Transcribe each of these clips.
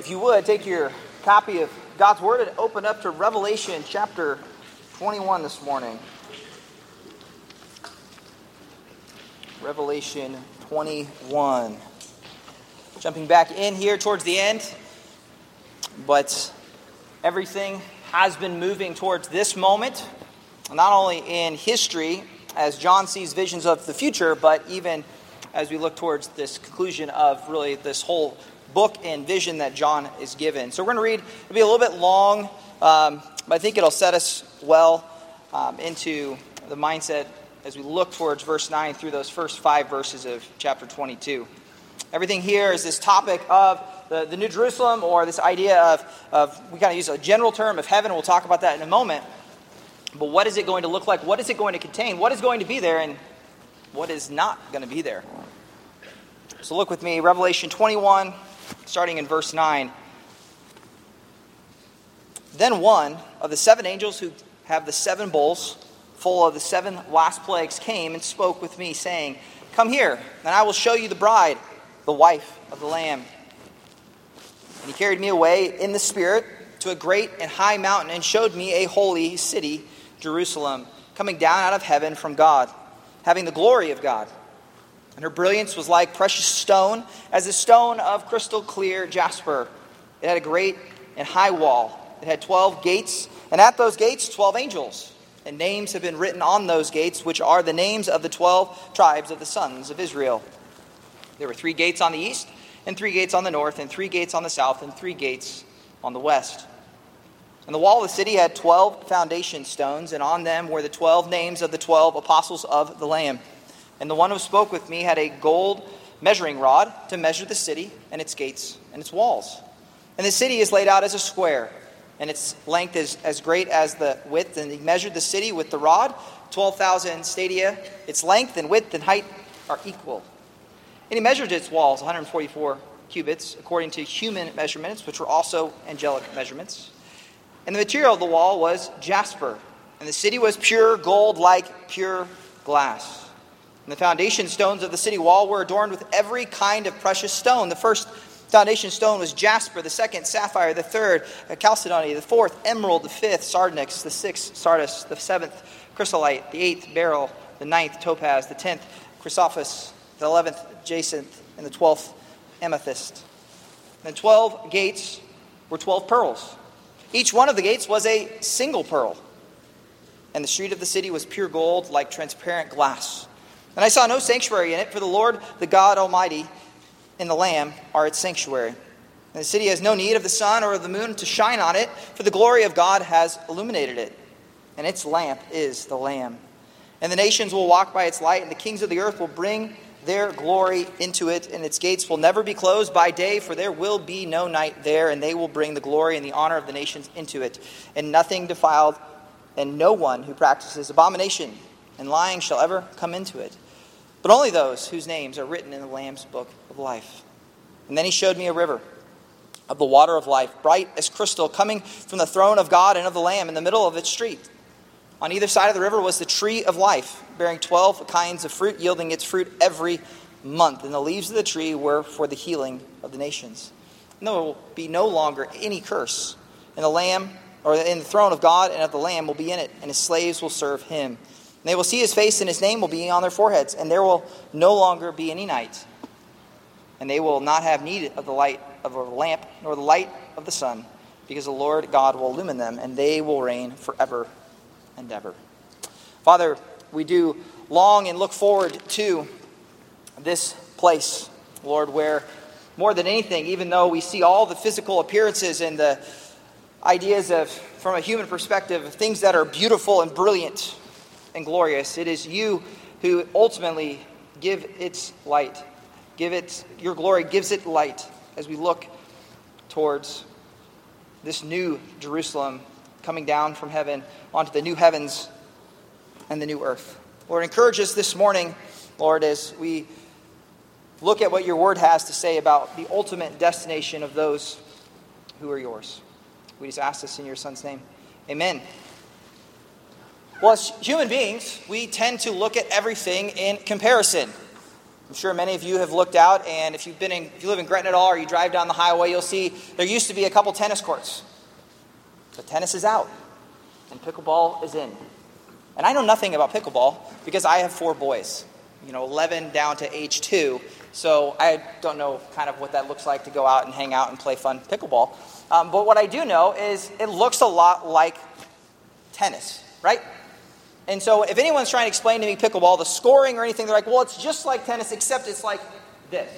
If you would, take your copy of God's Word and open up to Revelation chapter 21 this morning. Revelation 21. Jumping back in here towards the end, but everything has been moving towards this moment, not only in history as John sees visions of the future, but even as we look towards this conclusion of really this whole book and vision that John is given. So we're going to read, it'll be a little bit long, um, but I think it'll set us well um, into the mindset as we look towards verse 9 through those first five verses of chapter 22. Everything here is this topic of the, the New Jerusalem or this idea of, of, we kind of use a general term of heaven. We'll talk about that in a moment. But what is it going to look like? What is it going to contain? What is going to be there? And what is not going to be there? So look with me, Revelation 21, starting in verse 9. Then one of the seven angels who have the seven bowls full of the seven last plagues came and spoke with me, saying, Come here, and I will show you the bride, the wife of the Lamb. And he carried me away in the Spirit to a great and high mountain and showed me a holy city, Jerusalem, coming down out of heaven from God, having the glory of God. And her brilliance was like precious stone, as a stone of crystal clear jasper. It had a great and high wall. It had 12 gates, and at those gates, 12 angels. And names have been written on those gates, which are the names of the 12 tribes of the sons of Israel. There were three gates on the east, and three gates on the north, and three gates on the south, and three gates on the west. And the wall of the city had 12 foundation stones, and on them were the 12 names of the 12 apostles of the Lamb. And the one who spoke with me had a gold measuring rod to measure the city and its gates and its walls. And the city is laid out as a square, and its length is as great as the width. And he measured the city with the rod, 12,000 stadia. Its length and width and height are equal. And he measured its walls, 144 cubits, according to human measurements, which were also angelic measurements. And the material of the wall was jasper, and the city was pure gold like pure glass. And the foundation stones of the city wall were adorned with every kind of precious stone. The first foundation stone was jasper, the second, sapphire, the third, uh, chalcedony, the fourth, emerald, the fifth, sardonyx, the sixth, sardis, the seventh, chrysolite, the eighth, beryl, the ninth, topaz, the tenth, chrysoprase, the eleventh, jacinth, and the twelfth, amethyst. And twelve gates were twelve pearls. Each one of the gates was a single pearl. And the street of the city was pure gold, like transparent glass. And I saw no sanctuary in it, for the Lord, the God Almighty, and the Lamb are its sanctuary. And the city has no need of the sun or of the moon to shine on it, for the glory of God has illuminated it. And its lamp is the Lamb. And the nations will walk by its light, and the kings of the earth will bring their glory into it, and its gates will never be closed by day, for there will be no night there, and they will bring the glory and the honor of the nations into it. And nothing defiled, and no one who practices abomination and lying shall ever come into it, but only those whose names are written in the Lamb's book of life. And then he showed me a river of the water of life, bright as crystal, coming from the throne of God and of the Lamb in the middle of its street. On either side of the river was the tree of life, bearing twelve kinds of fruit, yielding its fruit every month. And the leaves of the tree were for the healing of the nations. And there will be no longer any curse. And the Lamb, or in the throne of God and of the Lamb, will be in it, and his slaves will serve him. And they will see his face, and his name will be on their foreheads, and there will no longer be any night. And they will not have need of the light of a lamp, nor the light of the sun, because the Lord God will illumine them, and they will reign forever and ever. Father, we do long and look forward to this place, Lord, where more than anything, even though we see all the physical appearances and the ideas of, from a human perspective, things that are beautiful and brilliant, and glorious. It is you who ultimately give its light. Give it your glory gives it light as we look towards this new Jerusalem coming down from heaven onto the new heavens and the new earth. Lord, encourage us this morning, Lord, as we look at what your word has to say about the ultimate destination of those who are yours. We just ask this in your son's name. Amen. Well, as human beings, we tend to look at everything in comparison. I'm sure many of you have looked out, and if you've been in, if you live in Gretna at all, or you drive down the highway, you'll see there used to be a couple tennis courts. But tennis is out, and pickleball is in. And I know nothing about pickleball because I have four boys, you know, 11 down to age two. So I don't know kind of what that looks like to go out and hang out and play fun pickleball. Um, but what I do know is it looks a lot like tennis, right? And so if anyone's trying to explain to me pickleball, the scoring or anything, they're like, well, it's just like tennis, except it's like this.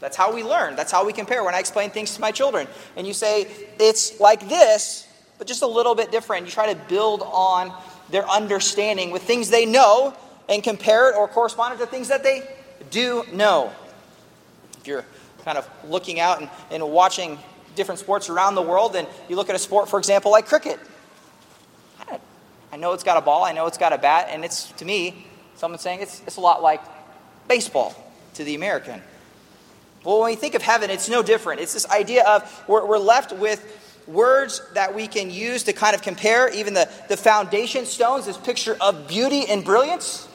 That's how we learn. That's how we compare when I explain things to my children. And you say, it's like this, but just a little bit different. You try to build on their understanding with things they know and compare it or correspond it to things that they do know. If you're kind of looking out and, and watching different sports around the world, and you look at a sport, for example, like cricket. Know it's got a ball, I know it's got a bat, and it's, to me, someone saying it's, it's a lot like baseball to the American. Well, when we think of heaven, it's no different. It's this idea of we're, we're left with words that we can use to kind of compare even the, the foundation stones, this picture of beauty and brilliance.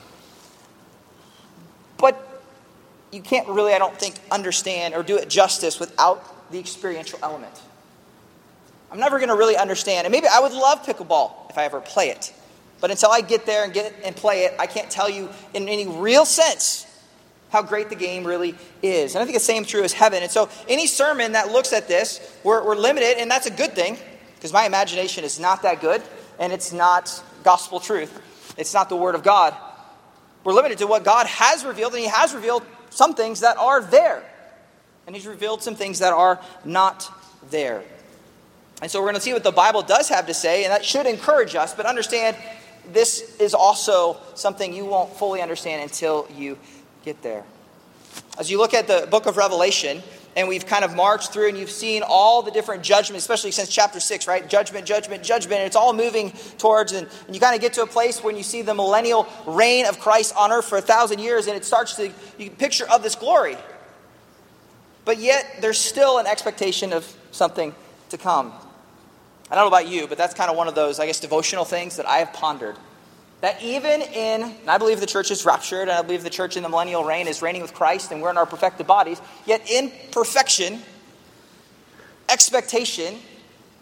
But you can't really, I don't think, understand or do it justice without the experiential element. I'm never going to really understand. And maybe I would love pickleball if I ever play it. But until I get there and get and play it, I can't tell you in any real sense how great the game really is. And I think the same true as heaven. And so any sermon that looks at this, we're, we're limited, and that's a good thing, because my imagination is not that good, and it's not gospel truth. It's not the word of God. We're limited to what God has revealed, and He has revealed some things that are there. And He's revealed some things that are not there. And so we're going to see what the Bible does have to say, and that should encourage us, but understand this is also something you won't fully understand until you get there. As you look at the book of Revelation, and we've kind of marched through and you've seen all the different judgments, especially since chapter 6, right? Judgment, judgment, judgment. And it's all moving towards, and, and, you kind of get to a place when you see the millennial reign of Christ on earth for a thousand years, and it starts to, you picture of this glory. But yet, there's still an expectation of something to come. I don't know about you, but that's kind of one of those, I guess, devotional things that I have pondered. That even in, and I believe the church is raptured, and I believe the church in the millennial reign is reigning with Christ, and we're in our perfected bodies, yet in perfection, expectation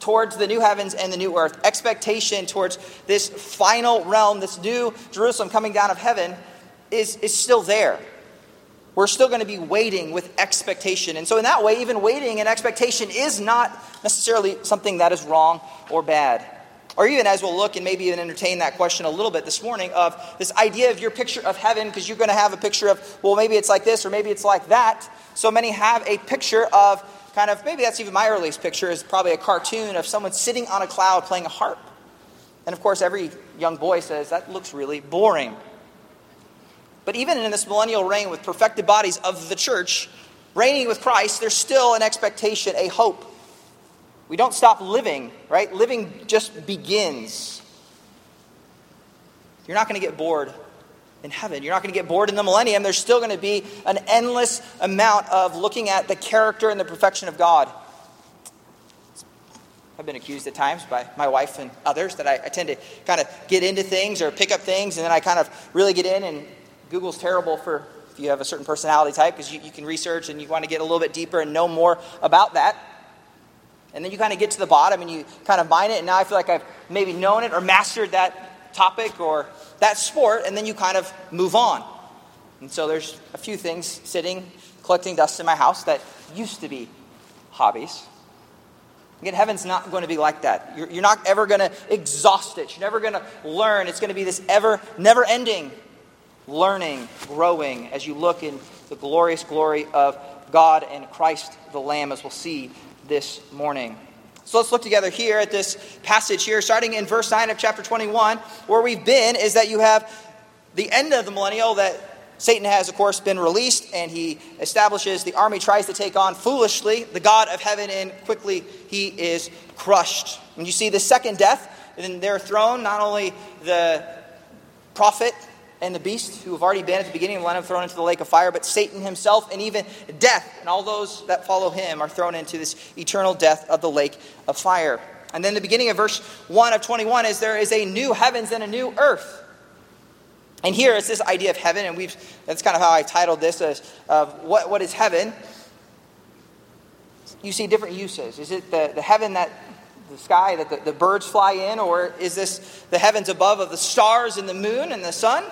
towards the new heavens and the new earth, expectation towards this final realm, this new Jerusalem coming down of heaven, is, is still there. We're still going to be waiting with expectation. And so, in that way, even waiting and expectation is not necessarily something that is wrong or bad. Or even as we'll look and maybe even entertain that question a little bit this morning of this idea of your picture of heaven, because you're going to have a picture of, well, maybe it's like this or maybe it's like that. So many have a picture of kind of, maybe that's even my earliest picture, is probably a cartoon of someone sitting on a cloud playing a harp. And of course, every young boy says, that looks really boring. But even in this millennial reign with perfected bodies of the church, reigning with Christ, there's still an expectation, a hope. We don't stop living, right? Living just begins. You're not going to get bored in heaven. You're not going to get bored in the millennium. There's still going to be an endless amount of looking at the character and the perfection of God. I've been accused at times by my wife and others that I, I tend to kind of get into things or pick up things, and then I kind of really get in and Google's terrible for if you have a certain personality type because you, you can research and you want to get a little bit deeper and know more about that. And then you kind of get to the bottom and you kind of mine it, and now I feel like I've maybe known it or mastered that topic or that sport, and then you kind of move on. And so there's a few things sitting, collecting dust in my house that used to be hobbies. Again, heaven's not going to be like that. You're, you're not ever going to exhaust it. You're never going to learn. It's going to be this ever, never ending learning, growing as you look in the glorious glory of God and Christ the Lamb, as we'll see this morning. So let's look together here at this passage here, starting in verse 9 of chapter 21. Where we've been is that you have the end of the millennial that Satan has, of course, been released, and he establishes the army, tries to take on foolishly the God of heaven, and quickly he is crushed. And you see the second death, and they're thrown, not only the prophet and the beast who have already been at the beginning of the thrown into the lake of fire, but Satan himself and even death and all those that follow him are thrown into this eternal death of the lake of fire. And then the beginning of verse 1 of 21 is there is a new heavens and a new earth. And here it's this idea of heaven, and we've that's kind of how I titled this as uh, what, what is heaven? You see different uses. Is it the, the heaven that the sky that the, the birds fly in, or is this the heavens above of the stars and the moon and the sun?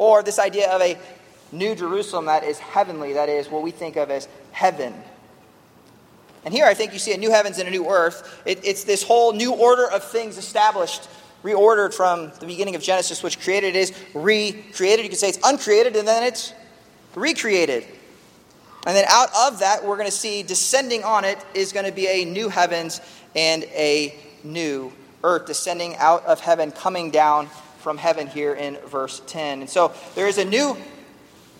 Or this idea of a new Jerusalem that is heavenly, that is what we think of as heaven. And here I think you see a new heavens and a new earth. It, it's this whole new order of things established, reordered from the beginning of Genesis, which created is recreated. You could say it's uncreated and then it's recreated. And then out of that, we're going to see descending on it is going to be a new heavens and a new earth, descending out of heaven, coming down from heaven here in verse 10. And so there is a new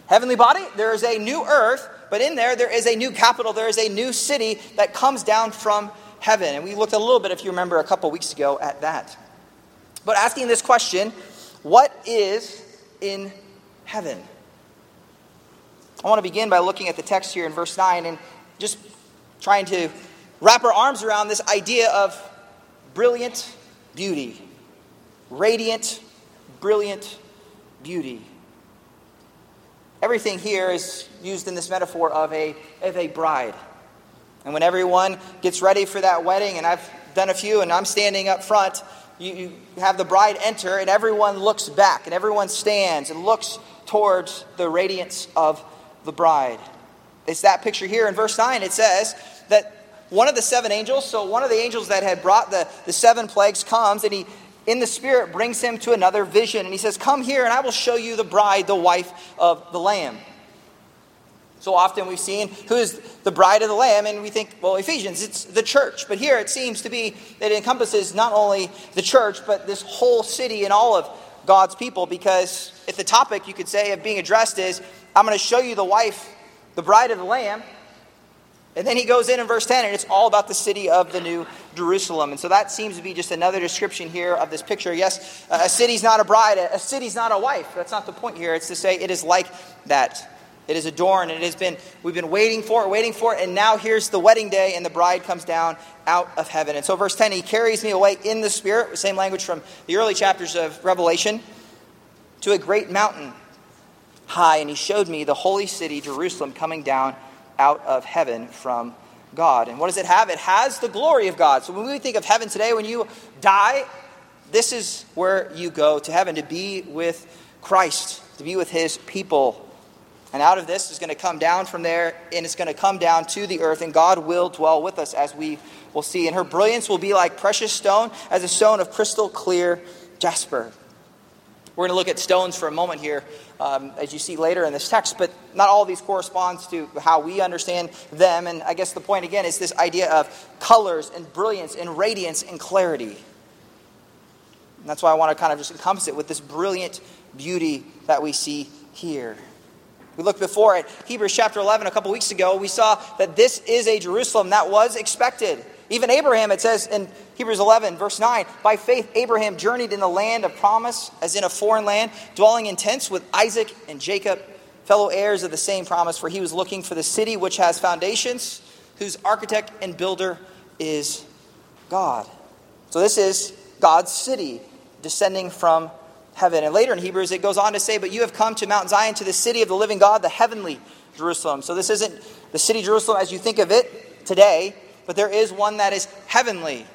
heavenly body, there is a new earth, but in there, there is a new capital, there is a new city that comes down from heaven. And we looked a little bit, if you remember, a couple weeks ago at that. But asking this question, what is in heaven? I want to begin by looking at the text here in verse 9 and just trying to wrap our arms around this idea of brilliant beauty. Radiant, brilliant beauty. Everything here is used in this metaphor of a, of a bride. And when everyone gets ready for that wedding, and I've done a few and I'm standing up front, you, you have the bride enter, and everyone looks back, and everyone stands and looks towards the radiance of the bride. It's that picture here in verse 9. It says that one of the seven angels, so one of the angels that had brought the, the seven plagues, comes and he, in the spirit, brings him to another vision. And he says, Come here and I will show you the bride, the wife of the Lamb. So often we've seen who is the bride of the Lamb, and we think, well, Ephesians, it's the church. But here it seems to be that it encompasses not only the church, but this whole city and all of God's people, because if the topic, you could say, of being addressed is, I'm going to show you the wife, the bride of the Lamb, and then he goes in in verse 10, and it's all about the city of the new Jerusalem. And so that seems to be just another description here of this picture. Yes, a city's not a bride, a city's not a wife. That's not the point here. It's to say it is like that. It is adorned, and it has been, we've been waiting for it, waiting for it, and now here's the wedding day, and the bride comes down out of heaven. And so, verse 10, he carries me away in the Spirit, same language from the early chapters of Revelation, to a great mountain high, and he showed me the holy city, Jerusalem, coming down out of heaven from God. And what does it have? It has the glory of God. So when we think of heaven today, when you die, this is where you go to heaven to be with Christ, to be with his people. And out of this is going to come down from there, and it's going to come down to the earth, and God will dwell with us as we will see. And her brilliance will be like precious stone, as a stone of crystal clear jasper. We're going to look at stones for a moment here, um, as you see later in this text, but not all these corresponds to how we understand them. And I guess the point again is this idea of colors and brilliance and radiance and clarity. And that's why I want to kind of just encompass it with this brilliant beauty that we see here. We looked before at Hebrews chapter 11 a couple weeks ago. We saw that this is a Jerusalem that was expected. Even Abraham, it says in Hebrews 11, verse 9, by faith, Abraham journeyed in the land of promise, as in a foreign land, dwelling in tents with Isaac and Jacob, fellow heirs of the same promise, for he was looking for the city which has foundations, whose architect and builder is God. So this is God's city descending from heaven. And later in Hebrews, it goes on to say, But you have come to Mount Zion, to the city of the living God, the heavenly Jerusalem. So this isn't the city Jerusalem as you think of it today but there is one that is heavenly.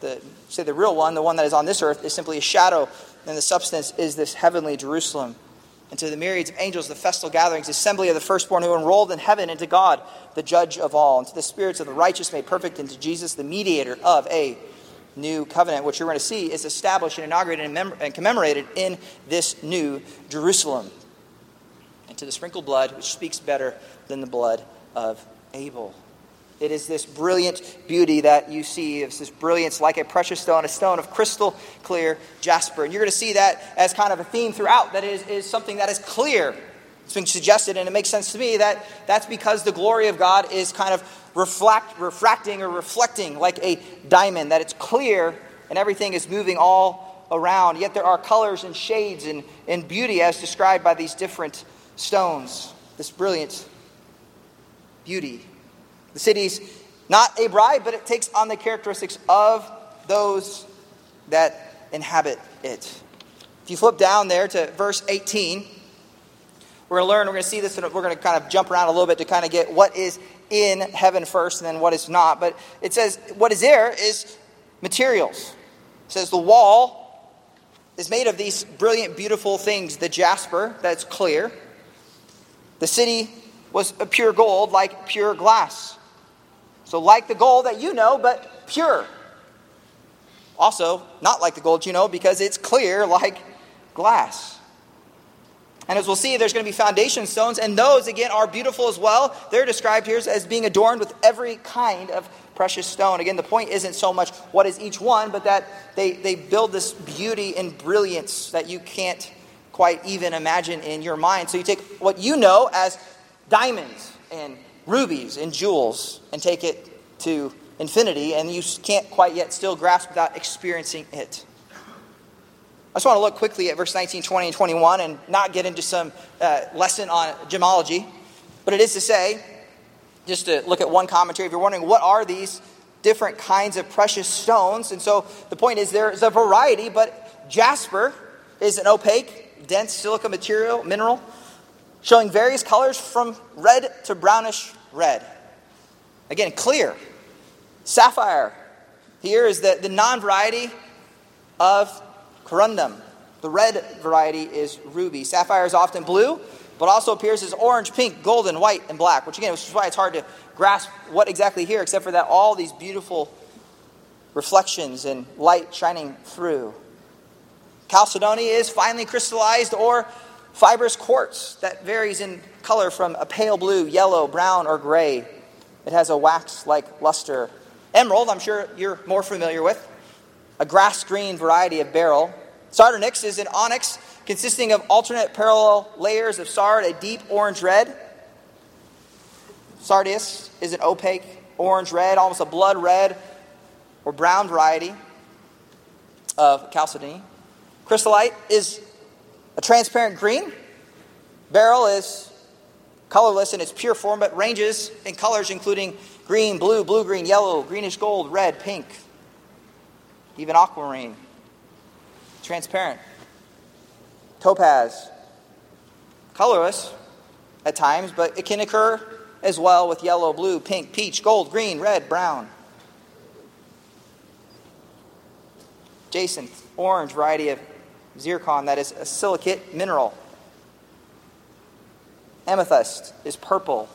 The, say the real one, the one that is on this earth, is simply a shadow, and the substance is this heavenly Jerusalem. And to the myriads of angels, the festal gatherings, assembly of the firstborn who enrolled in heaven, and to God, the judge of all, and to the spirits of the righteous made perfect, and to Jesus, the mediator of a new covenant, which you're going to see is established and inaugurated and, mem- and commemorated in this new Jerusalem. And to the sprinkled blood, which speaks better than the blood of Abel. It is this brilliant beauty that you see. It's this brilliance like a precious stone, a stone of crystal clear jasper. And you're going to see that as kind of a theme throughout, that is, is something that is clear. It's been suggested, and it makes sense to me, that that's because the glory of God is kind of reflect, refracting or reflecting like a diamond, that it's clear and everything is moving all around. Yet there are colors and shades and, and beauty as described by these different stones. This brilliant beauty. The city's not a bride, but it takes on the characteristics of those that inhabit it. If you flip down there to verse 18, we're going to learn, we're going to see this, and we're going to kind of jump around a little bit to kind of get what is in heaven first and then what is not. But it says what is there is materials. It says the wall is made of these brilliant, beautiful things the jasper, that's clear. The city was pure gold, like pure glass. So, like the gold that you know, but pure. Also, not like the gold you know, because it's clear like glass. And as we'll see, there's going to be foundation stones, and those, again, are beautiful as well. They're described here as being adorned with every kind of precious stone. Again, the point isn't so much what is each one, but that they, they build this beauty and brilliance that you can't quite even imagine in your mind. So you take what you know as diamonds and rubies and jewels and take it to infinity, and you can't quite yet still grasp without experiencing it. I just want to look quickly at verse 19, 20, and 21 and not get into some uh, lesson on gemology. But it is to say, just to look at one commentary, if you're wondering what are these different kinds of precious stones, and so the point is there is a variety, but jasper is an opaque, dense silica material, mineral, showing various colors from red to brownish red. Again, clear. Sapphire here is the, the non variety of corundum. The red variety is ruby. Sapphire is often blue, but also appears as orange, pink, golden, white, and black, which again, which is why it's hard to grasp what exactly here, except for that all these beautiful reflections and light shining through. Chalcedony is finely crystallized or fibrous quartz that varies in color from a pale blue, yellow, brown, or gray. It has a wax like luster. Emerald, I'm sure you're more familiar with, a grass green variety of beryl. Sardonyx is an onyx consisting of alternate parallel layers of sard, a deep orange red. Sardius is an opaque orange red, almost a blood red or brown variety of chalcedony. Chrysolite is a transparent green. Beryl is colorless in its pure form, but ranges in colors including green, blue, blue green, yellow, greenish gold, red, pink, even aquamarine transparent. Topaz, colorless at times, but it can occur as well with yellow, blue, pink, peach, gold, green, red, brown. Jacinth, orange variety of zircon that is a silicate mineral. Amethyst is purple.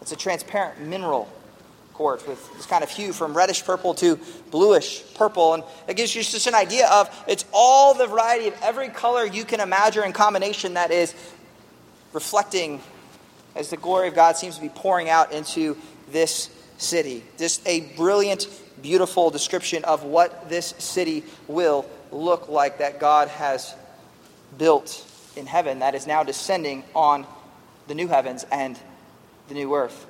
It's a transparent mineral quartz with this kind of hue from reddish purple to bluish purple. And it gives you just an idea of it's all the variety of every color you can imagine in combination that is reflecting as the glory of God seems to be pouring out into this city. Just a brilliant, beautiful description of what this city will look like that God has built in heaven that is now descending on the new heavens and the new earth.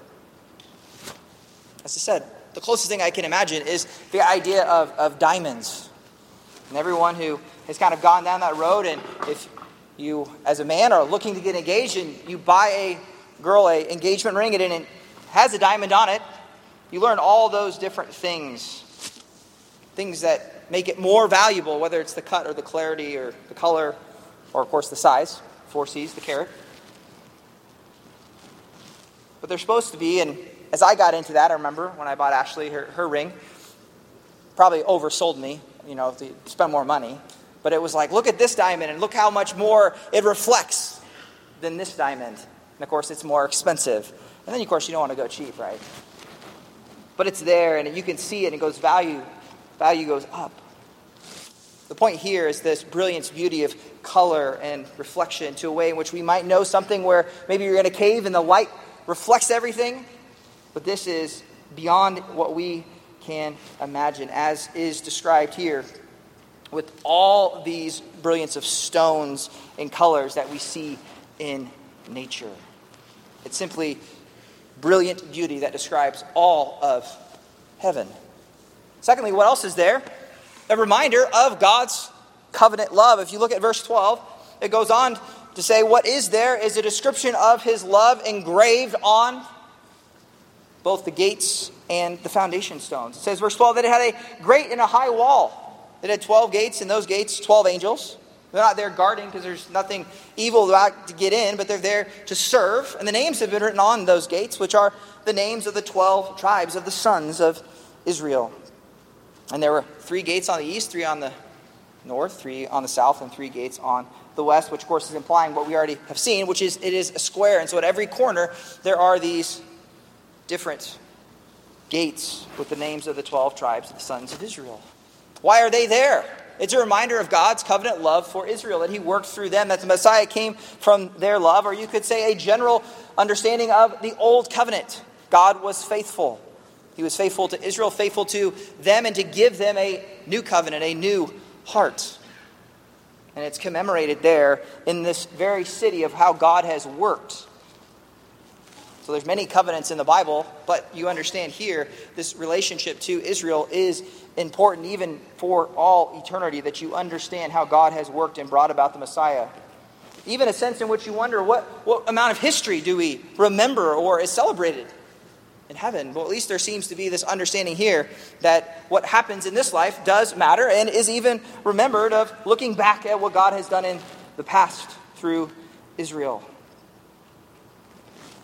As I said, the closest thing I can imagine is the idea of, of diamonds. And everyone who has kind of gone down that road, and if you, as a man, are looking to get engaged and you buy a girl a engagement ring and it has a diamond on it, you learn all those different things. Things that make it more valuable, whether it's the cut or the clarity or the color, or of course the size, four C's, the carat. But they're supposed to be, and as I got into that, I remember when I bought Ashley her, her ring, probably oversold me, you know, to spend more money. But it was like, look at this diamond and look how much more it reflects than this diamond. And of course, it's more expensive. And then, of course, you don't want to go cheap, right? But it's there and you can see it and it goes value, value goes up. The point here is this brilliance, beauty of color and reflection to a way in which we might know something where maybe you're in a cave and the light reflects everything, but this is beyond what we can imagine, as is described here with all these brilliance of stones and colors that we see in nature. It's simply brilliant beauty that describes all of heaven. Secondly, what else is there? A reminder of God's covenant love. If you look at verse 12, it goes on to say, What is there is a description of his love engraved on both the gates and the foundation stones. It says, verse 12, that it had a great and a high wall. It had 12 gates, and those gates, 12 angels. They're not there guarding because there's nothing evil about to get in, but they're there to serve. And the names have been written on those gates, which are the names of the 12 tribes of the sons of Israel. And there were three gates on the east, three on the north, three on the south, and three gates on the west, which of course is implying what we already have seen, which is it is a square. And so at every corner, there are these different gates with the names of the 12 tribes of the sons of Israel. Why are they there? It's a reminder of God's covenant love for Israel, that He worked through them, that the Messiah came from their love, or you could say a general understanding of the Old Covenant. God was faithful. He was faithful to Israel, faithful to them, and to give them a new covenant, a new heart. And it's commemorated there in this very city of how God has worked. So there's many covenants in the Bible, but you understand here this relationship to Israel is important even for all eternity that you understand how God has worked and brought about the Messiah. Even a sense in which you wonder what, what amount of history do we remember or is celebrated in heaven? Well, at least there seems to be this understanding here that what happens in this life does matter and is even remembered of looking back at what God has done in the past through Israel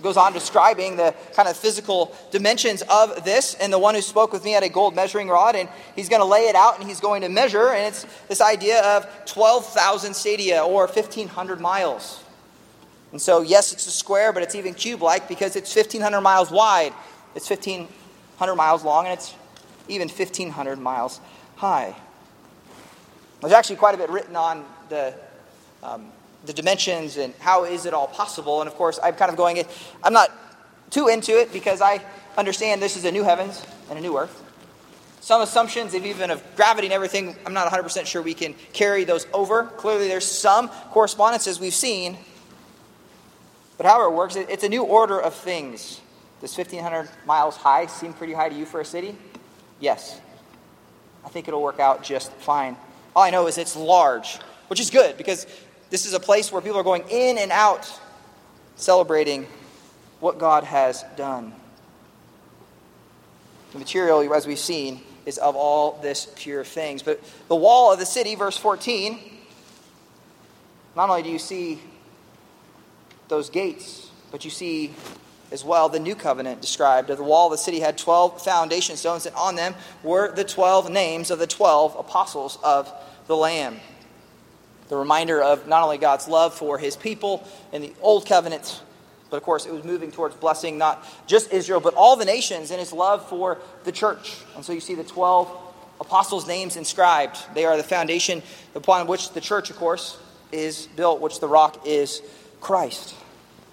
goes on describing the kind of physical dimensions of this. And the one who spoke with me had a gold measuring rod, and he's going to lay it out and he's going to measure. And it's this idea of 12,000 stadia or 1,500 miles. And so, yes, it's a square, but it's even cube like because it's 1,500 miles wide, it's 1,500 miles long, and it's even 1,500 miles high. There's actually quite a bit written on the um, the dimensions and how is it all possible. And of course, I'm kind of going, I'm not too into it because I understand this is a new heavens and a new earth. Some assumptions, even of gravity and everything, I'm not 100% sure we can carry those over. Clearly, there's some correspondences we've seen. But however it works, it's a new order of things. Does 1,500 miles high seem pretty high to you for a city? Yes. I think it'll work out just fine. All I know is it's large, which is good because this is a place where people are going in and out celebrating what God has done. The material, as we've seen, is of all this pure things. But the wall of the city, verse 14, not only do you see those gates, but you see as well the new covenant described. Of the wall of the city had 12 foundation stones, and on them were the 12 names of the 12 apostles of the Lamb the reminder of not only God's love for his people in the old covenant, but of course it was moving towards blessing not just Israel, but all the nations and his love for the church. And so you see the 12 apostles' names inscribed. They are the foundation upon which the church, of course, is built, which the rock is Christ.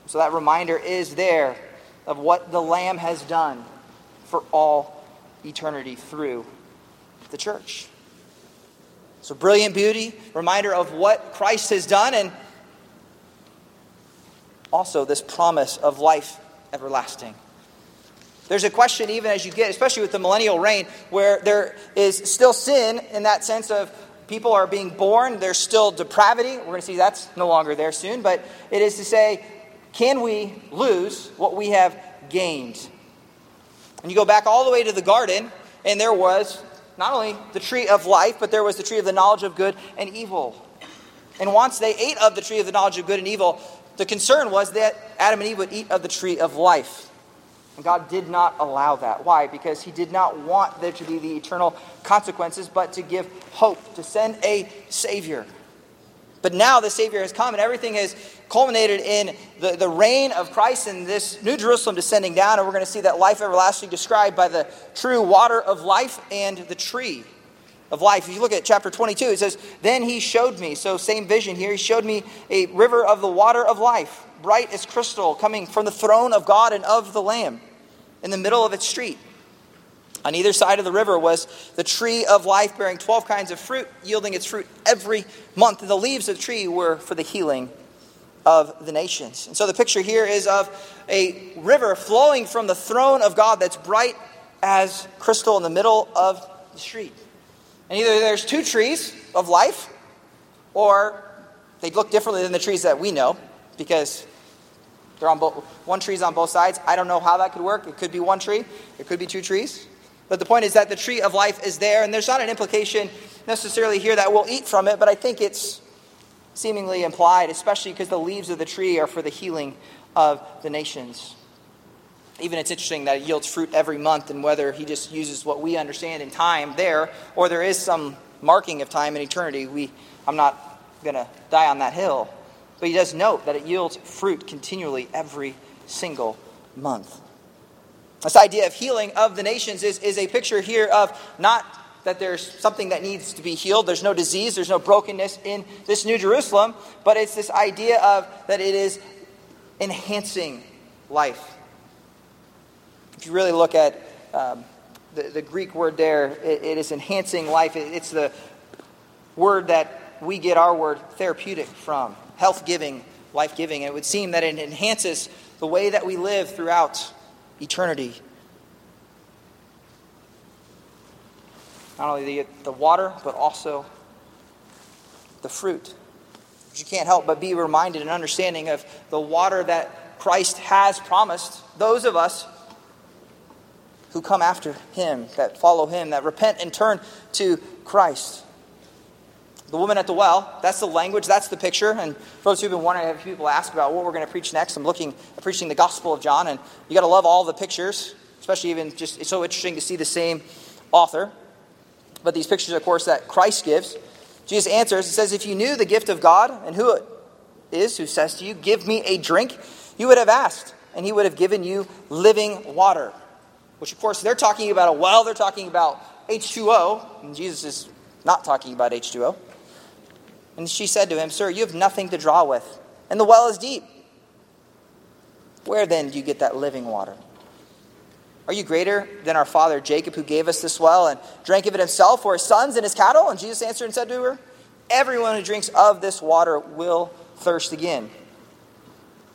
So that reminder is there of what the Lamb has done for all eternity through the church. So, brilliant beauty, reminder of what Christ has done, and also this promise of life everlasting. There's a question, even as you get, especially with the millennial reign, where there is still sin in that sense of people are being born, there's still depravity. We're going to see that's no longer there soon, but it is to say, can we lose what we have gained? And you go back all the way to the garden, and there was not only the tree of life, but there was the tree of the knowledge of good and evil. And once they ate of the tree of the knowledge of good and evil, the concern was that Adam and Eve would eat of the tree of life. And God did not allow that. Why? Because He did not want there to be the eternal consequences, but to give hope, to send a Savior. But now the Savior has come, and everything has culminated in the, the reign of Christ and this New Jerusalem descending down. And we're going to see that life everlasting described by the true water of life and the tree of life. If you look at chapter 22, it says, Then he showed me, so same vision here, he showed me a river of the water of life, bright as crystal, coming from the throne of God and of the Lamb in the middle of its street. On either side of the river was the tree of life, bearing 12 kinds of fruit, yielding its fruit every month. And the leaves of the tree were for the healing of the nations. And so the picture here is of a river flowing from the throne of God that's bright as crystal in the middle of the street. And either there's two trees of life, or they look differently than the trees that we know, because they're on both, one tree's on both sides. I don't know how that could work. It could be one tree, it could be two trees. But the point is that the tree of life is there, and there's not an implication necessarily here that we'll eat from it, but I think it's seemingly implied, especially because the leaves of the tree are for the healing of the nations. Even it's interesting that it yields fruit every month, and whether he just uses what we understand in time there, or there is some marking of time in eternity, we, I'm not going to die on that hill. But he does note that it yields fruit continually every single month. This idea of healing of the nations is, is a picture here of not that there's something that needs to be healed, there's no disease, there's no brokenness in this New Jerusalem, but it's this idea of that it is enhancing life. If you really look at um, the, the Greek word there, it, it is enhancing life. It, it's the word that we get our word therapeutic from health giving, life giving. It would seem that it enhances the way that we live throughout eternity. Not only the, the water, but also the fruit. But you can't help but be reminded and understanding of the water that Christ has promised those of us who come after him, that follow him, that repent and turn to Christ. The woman at the well, that's the language, that's the picture. And for those who've been wondering, I have people ask about what we're going to preach next, I'm looking at preaching the Gospel of John, and you got to love all the pictures, especially even just, it's so interesting to see the same author. But these pictures, of course, that Christ gives. Jesus answers, it says, If you knew the gift of God and who it is who says to you, Give me a drink, you would have asked, and he would have given you living water. Which, of course, they're talking about a well, they're talking about H2O, and Jesus is not talking about H2O. And she said to him, Sir, you have nothing to draw with, and the well is deep. Where then do you get that living water? Are you greater than our father Jacob, who gave us this well and drank of it himself for his sons and his cattle? And Jesus answered and said to her, Everyone who drinks of this water will thirst again.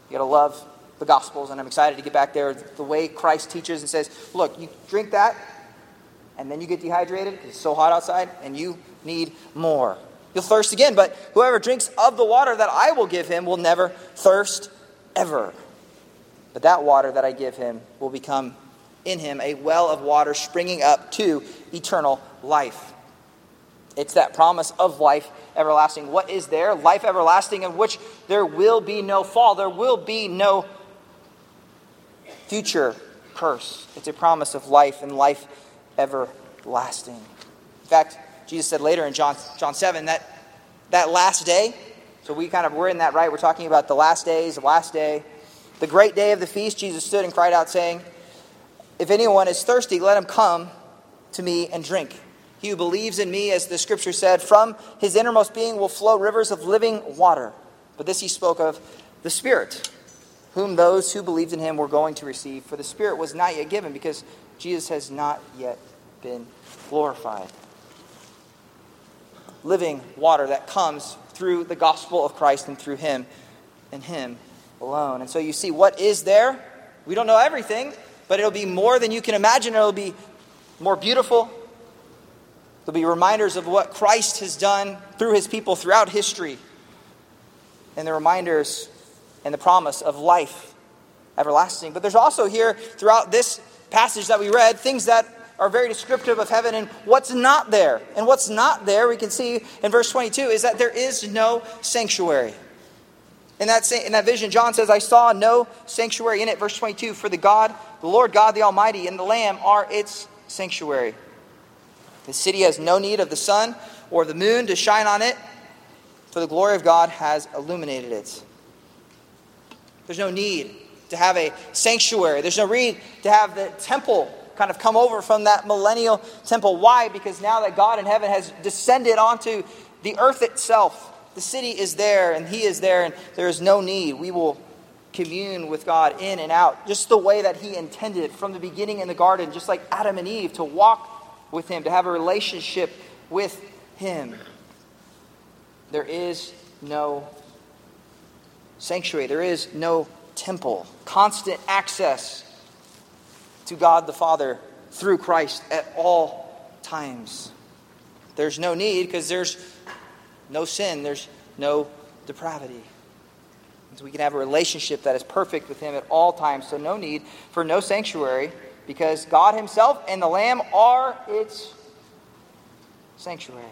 You got to love the Gospels, and I'm excited to get back there. The way Christ teaches and says, Look, you drink that, and then you get dehydrated because it's so hot outside, and you need more. You'll thirst again, but whoever drinks of the water that I will give him will never thirst ever. But that water that I give him will become in him a well of water springing up to eternal life. It's that promise of life everlasting. What is there? Life everlasting, in which there will be no fall, there will be no future curse. It's a promise of life and life everlasting. In fact, Jesus said later in John, John 7 that that last day, so we kind of, we're in that right. We're talking about the last days, the last day. The great day of the feast, Jesus stood and cried out, saying, If anyone is thirsty, let him come to me and drink. He who believes in me, as the scripture said, from his innermost being will flow rivers of living water. But this he spoke of the Spirit, whom those who believed in him were going to receive. For the Spirit was not yet given, because Jesus has not yet been glorified living water that comes through the gospel of Christ and through Him and Him alone. And so you see, what is there? We don't know everything, but it'll be more than you can imagine. It'll be more beautiful. There'll be reminders of what Christ has done through His people throughout history, and the reminders and the promise of life everlasting. But there's also here, throughout this passage that we read, things that are very descriptive of heaven and what's not there. And what's not there, we can see in verse 22, is that there is no sanctuary. In that, in that vision, John says, I saw no sanctuary in it. Verse 22 For the God, the Lord God the Almighty, and the Lamb are its sanctuary. The city has no need of the sun or the moon to shine on it, for the glory of God has illuminated it. There's no need to have a sanctuary. There's no need to have the temple kind of come over from that millennial temple. Why? Because now that God in heaven has descended onto the earth itself, the city is there and He is there, and there is no need. We will commune with God in and out, just the way that He intended from the beginning in the garden, just like Adam and Eve, to walk with Him, to have a relationship with Him. There is no sanctuary, there is no temple, constant access to God the Father through Christ at all times. There's no need because there's no sin, there's no depravity. So we can have a relationship that is perfect with Him at all times. So, no need for no sanctuary because God Himself and the Lamb are its sanctuary.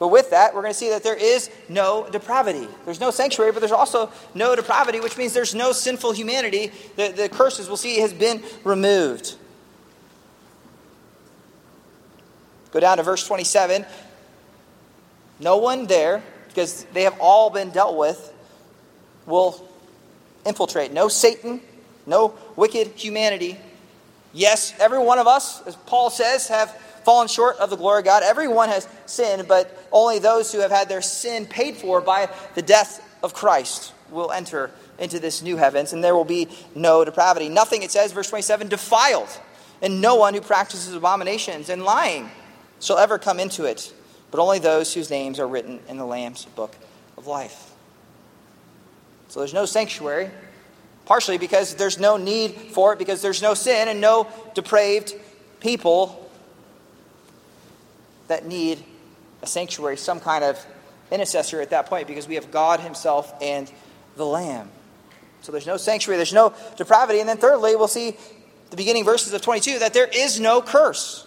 But with that, we're going to see that there is no depravity. There's no sanctuary, but there's also no depravity, which means there's no sinful humanity. The, the curses we'll see has been removed. Go down to verse 27. No one there, because they have all been dealt with, will infiltrate. No Satan, no wicked humanity. Yes, every one of us, as Paul says, have fallen short of the glory of God. Everyone has sinned, but only those who have had their sin paid for by the death of Christ will enter into this new heavens, and there will be no depravity. Nothing, it says, verse 27, defiled, and no one who practices abominations and lying shall ever come into it, but only those whose names are written in the Lamb's book of life. So there's no sanctuary, partially because there's no need for it, because there's no sin and no depraved people that need a sanctuary, some kind of intercessor at that point, because we have God Himself and the Lamb. So there's no sanctuary, there's no depravity. And then thirdly, we'll see the beginning verses of 22 that there is no curse.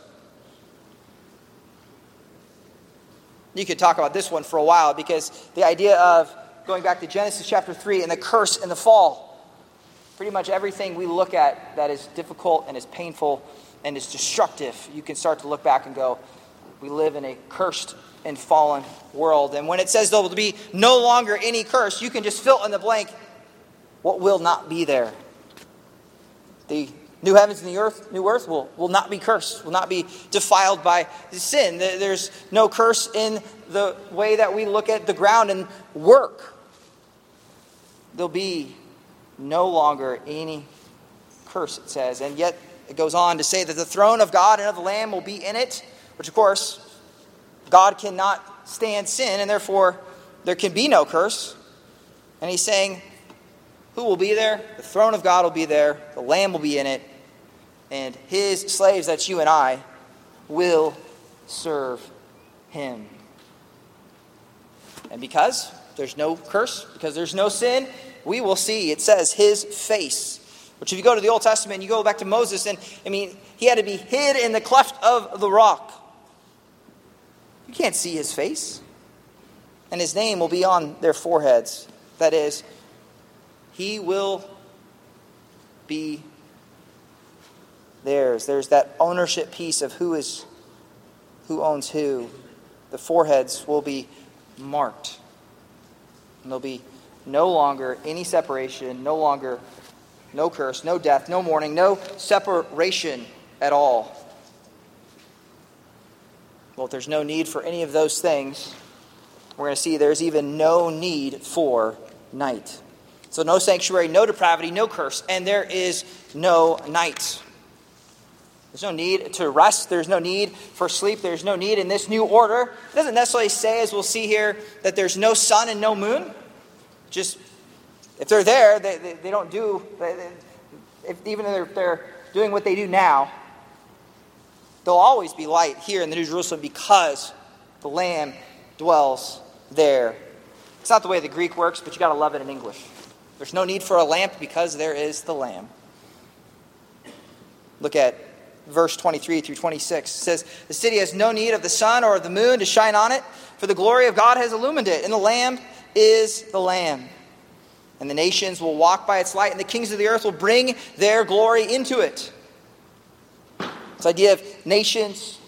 You could talk about this one for a while because the idea of going back to Genesis chapter 3 and the curse and the fall, pretty much everything we look at that is difficult and is painful and is destructive, you can start to look back and go, we live in a cursed and fallen world. And when it says there will be no longer any curse, you can just fill in the blank what will not be there. The new heavens and the earth, new earth will, will not be cursed, will not be defiled by sin. There's no curse in the way that we look at the ground and work. There'll be no longer any curse, it says. And yet it goes on to say that the throne of God and of the Lamb will be in it which, of course, God cannot stand sin, and therefore there can be no curse. And he's saying, Who will be there? The throne of God will be there, the Lamb will be in it, and his slaves, that's you and I, will serve him. And because there's no curse, because there's no sin, we will see, it says, his face. Which, if you go to the Old Testament, you go back to Moses, and I mean, he had to be hid in the cleft of the rock. You can't see his face. And his name will be on their foreheads. That is, he will be theirs. There's that ownership piece of who is who owns who. The foreheads will be marked. And there'll be no longer any separation, no longer no curse, no death, no mourning, no separation at all. Well, if there's no need for any of those things, we're going to see there's even no need for night. So, no sanctuary, no depravity, no curse, and there is no night. There's no need to rest. There's no need for sleep. There's no need in this new order. It doesn't necessarily say, as we'll see here, that there's no sun and no moon. Just, if they're there, they, they, they don't do, they, if, even if they're, they're doing what they do now, There'll always be light here in the New Jerusalem because the Lamb dwells there. It's not the way the Greek works, but you got to love it in English. There's no need for a lamp because there is the Lamb. Look at verse 23 through 26. It says, The city has no need of the sun or of the moon to shine on it, for the glory of God has illumined it, and the Lamb is the Lamb. And the nations will walk by its light, and the kings of the earth will bring their glory into it. This idea of nations.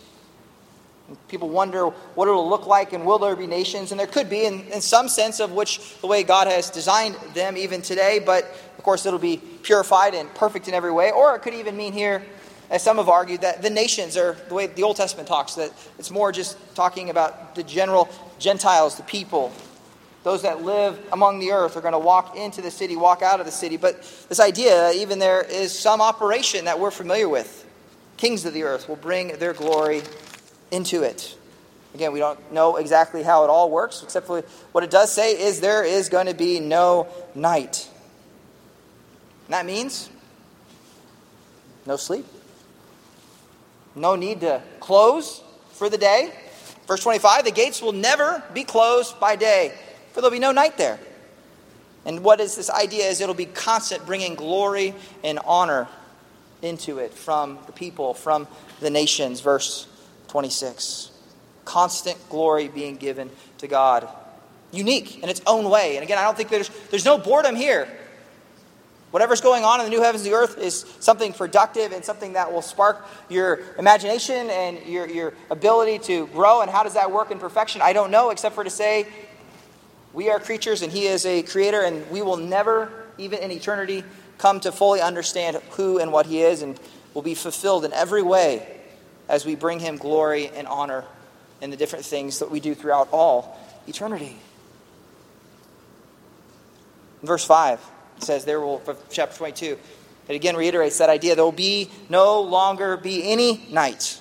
People wonder what it'll look like and will there be nations? And there could be, in, in some sense, of which the way God has designed them even today, but of course it'll be purified and perfect in every way. Or it could even mean here, as some have argued, that the nations are the way the Old Testament talks, that it's more just talking about the general Gentiles, the people, those that live among the earth are going to walk into the city, walk out of the city. But this idea, even there is some operation that we're familiar with kings of the earth will bring their glory into it. Again, we don't know exactly how it all works, except for what it does say is there is going to be no night. And that means no sleep, no need to close for the day. Verse 25 the gates will never be closed by day, for there'll be no night there. And what is this idea is it'll be constant, bringing glory and honor into it from the people, from the nations. Verse 26. constant glory being given to God. Unique in its own way. And again, I don't think there's, there's no boredom here. Whatever's going on in the new heavens and the earth is something productive and something that will spark your imagination and your, your ability to grow. And how does that work in perfection? I don't know, except for to say we are creatures and He is a creator, and we will never, even in eternity, come to fully understand who and what He is, and will be fulfilled in every way as we bring Him glory and honor in the different things that we do throughout all eternity. verse 5 says, There will, chapter 22, it again reiterates that idea there will be no longer be any night.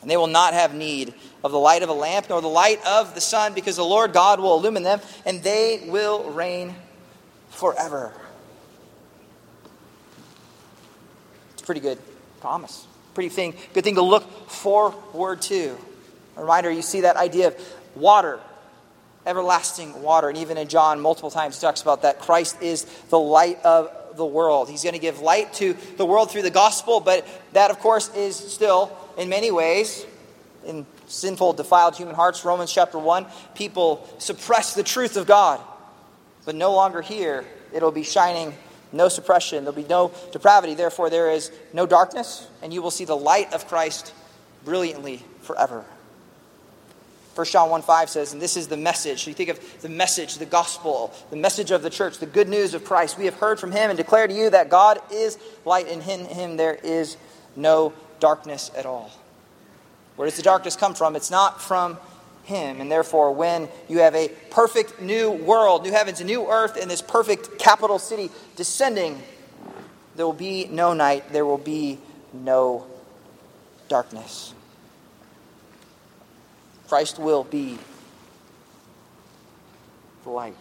And they will not have need of the light of a lamp nor the light of the sun, because the Lord God will illumine them, and they will reign forever. It's a pretty good promise. Pretty thing, good thing to look forward to. A reminder, you see that idea of water, everlasting water. And even in John, multiple times, he talks about that Christ is the light of the world. He's going to give light to the world through the gospel, but that, of course, is still, in many ways, in sinful, defiled human hearts. Romans chapter 1, people suppress the truth of God, but no longer here. It'll be shining no suppression, there'll be no depravity. Therefore, there is no darkness, and you will see the light of Christ brilliantly forever. 1 John 1 5 says, and this is the message. So you think of the message, the gospel, the message of the church, the good news of Christ. We have heard from him and declare to you that God is light, and in him there is no darkness at all. Where does the darkness come from? It's not from him. And therefore, when you have a perfect new world, new heavens, a new earth, and this perfect capital city descending, there will be no night, there will be no darkness. Christ will be the light.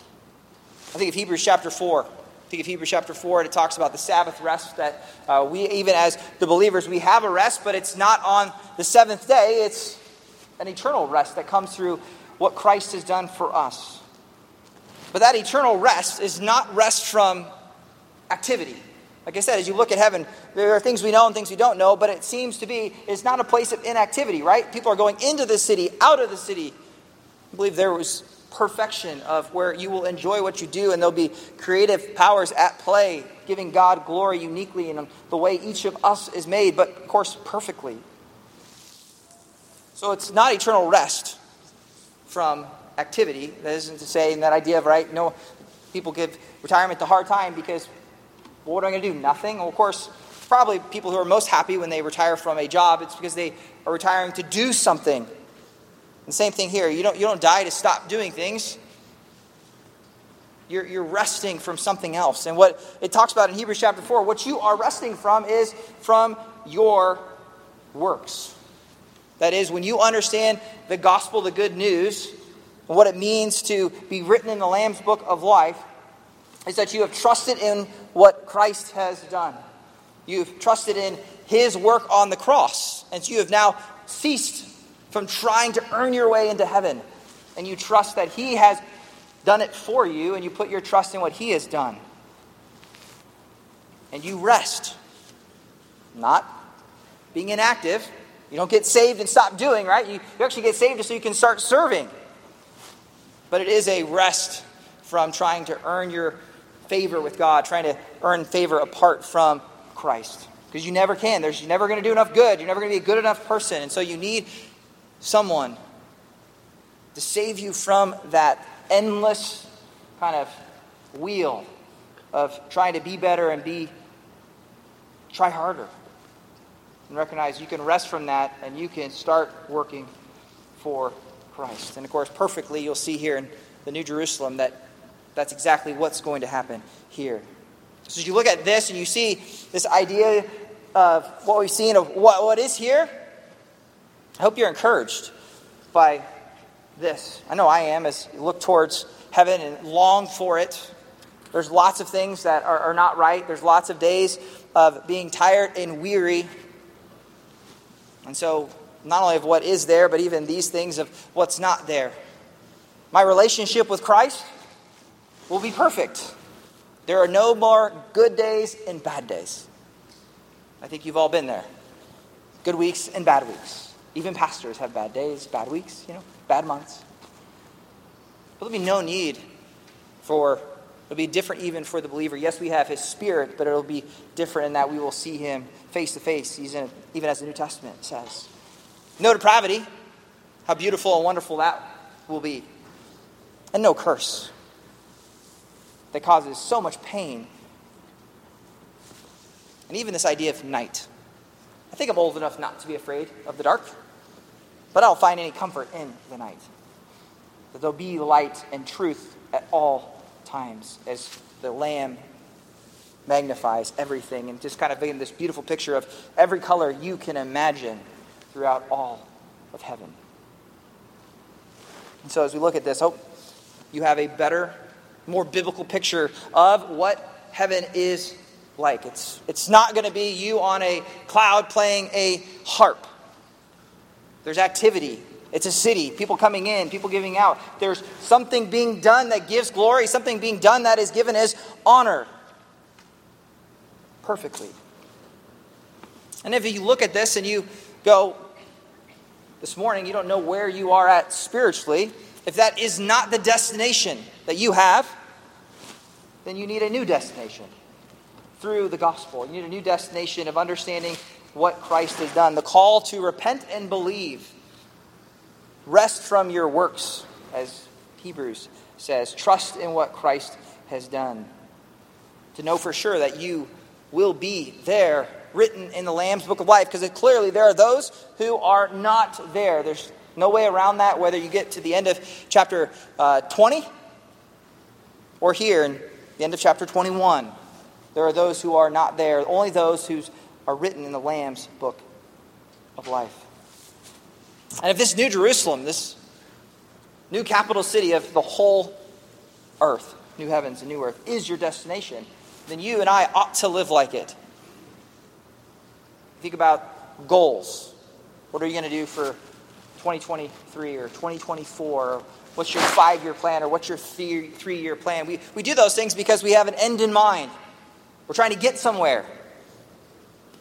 I think of Hebrews chapter 4. I think of Hebrews chapter 4, and it talks about the Sabbath rest that uh, we, even as the believers, we have a rest, but it's not on the seventh day. It's an eternal rest that comes through what Christ has done for us. But that eternal rest is not rest from activity. Like I said, as you look at heaven, there are things we know and things we don't know, but it seems to be it's not a place of inactivity, right? People are going into the city, out of the city. I believe there was perfection of where you will enjoy what you do, and there'll be creative powers at play, giving God glory uniquely in the way each of us is made, but of course, perfectly. So it's not eternal rest from activity. That isn't to say in that idea of, right, no, people give retirement a hard time because, well, what am I going to do? Nothing? Well, of course, probably people who are most happy when they retire from a job, it's because they are retiring to do something. And same thing here. You don't, you don't die to stop doing things. You're, you're resting from something else. And what it talks about in Hebrews chapter 4, what you are resting from is from your works. That is, when you understand the gospel, the good news, and what it means to be written in the Lamb's book of life, is that you have trusted in what Christ has done. You've trusted in his work on the cross. And so you have now ceased from trying to earn your way into heaven. And you trust that he has done it for you, and you put your trust in what he has done. And you rest, not being inactive, you don't get saved and stop doing, right? You, you actually get saved so you can start serving. But it is a rest from trying to earn your favor with God, trying to earn favor apart from Christ. Because you never can. There's, you're never going to do enough good. You're never going to be a good enough person. And so you need someone to save you from that endless kind of wheel of trying to be better and be try harder and recognize you can rest from that and you can start working for Christ. And of course, perfectly, you'll see here in the New Jerusalem that that's exactly what's going to happen here. So as you look at this and you see this idea of what we've seen of what, what is here, I hope you're encouraged by this. I know I am as you look towards heaven and long for it. There's lots of things that are, are not right. There's lots of days of being tired and weary and so, not only of what is there, but even these things of what's not there. My relationship with Christ will be perfect. There are no more good days and bad days. I think you've all been there. Good weeks and bad weeks. Even pastors have bad days, bad weeks, you know, bad months. But there'll be no need for, it'll be different even for the believer. Yes, we have his spirit, but it'll be different in that we will see him face to face, even as the New Testament says. No depravity, how beautiful and wonderful that will be. And no curse that causes so much pain. And even this idea of night. I think I'm old enough not to be afraid of the dark, but I don't find any comfort in the night. That there'll be light and truth at all times as the Lamb magnifies everything and just kind of in this beautiful picture of every color you can imagine throughout all of heaven. And so as we look at this, hope you have a better, more biblical picture of what heaven is like. It's, it's not going to be you on a cloud playing a harp. There's activity. It's a city, people coming in, people giving out. There's something being done that gives glory, something being done that is given as honor. Perfectly. And if you look at this and you go, this morning, you don't know where you are at spiritually, if that is not the destination that you have, then you need a new destination through the gospel. You need a new destination of understanding what Christ has done. The call to repent and believe. Rest from your works, as Hebrews says. Trust in what Christ has done. To know for sure that you will be there, written in the Lamb's book of life, because clearly there are those who are not there. There's no way around that, whether you get to the end of chapter uh, 20 or here in the end of chapter 21. There are those who are not there, only those who are written in the Lamb's book of life. And if this new Jerusalem, this new capital city of the whole earth, new heavens and new earth, is your destination, then you and I ought to live like it. Think about goals. What are you going to do for 2023 or 2024? What's your five year plan or what's your three year plan? We, we do those things because we have an end in mind. We're trying to get somewhere.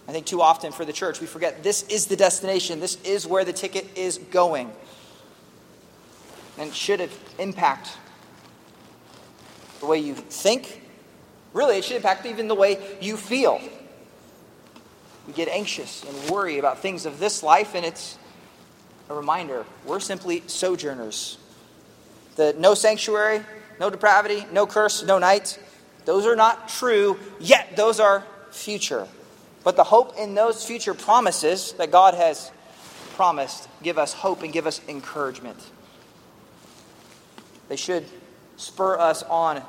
I think too often for the church, we forget this is the destination, this is where the ticket is going. And should it impact the way you think. Really, it should impact even the way you feel. We get anxious and worry about things of this life, and it's a reminder we're simply sojourners. The no sanctuary, no depravity, no curse, no night. Those are not true yet, those are future. But the hope in those future promises that God has promised give us hope and give us encouragement. They should spur us on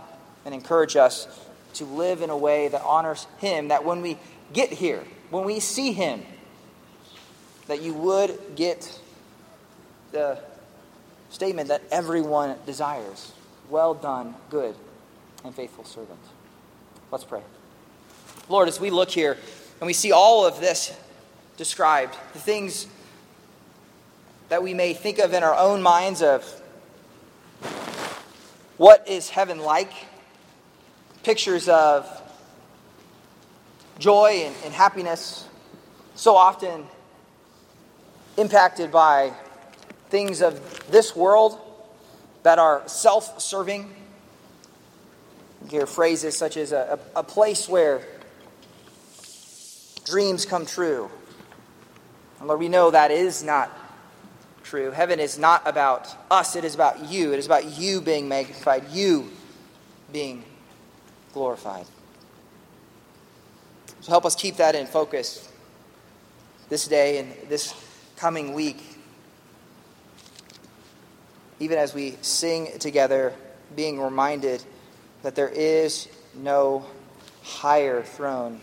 and encourage us to live in a way that honors Him, that when we get here, when we see Him, that you would get the statement that everyone desires. Well done, good and faithful servant. Let's pray. Lord, as we look here and we see all of this described, the things that we may think of in our own minds of what is heaven like, pictures of joy and, and happiness, so often impacted by things of this world that are self serving you hear phrases such as a, a, a place where dreams come true. And Lord, we know that is not true. Heaven is not about us, it is about you. It is about you being magnified, you being glorified. So help us keep that in focus this day and this coming week. Even as we sing together, being reminded that there is no higher throne,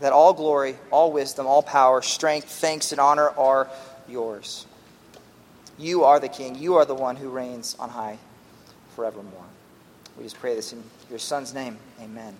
that all glory, all wisdom, all power, strength, thanks, and honor are yours. You are the King. You are the one who reigns on high forevermore. We just pray this in your Son's name. Amen.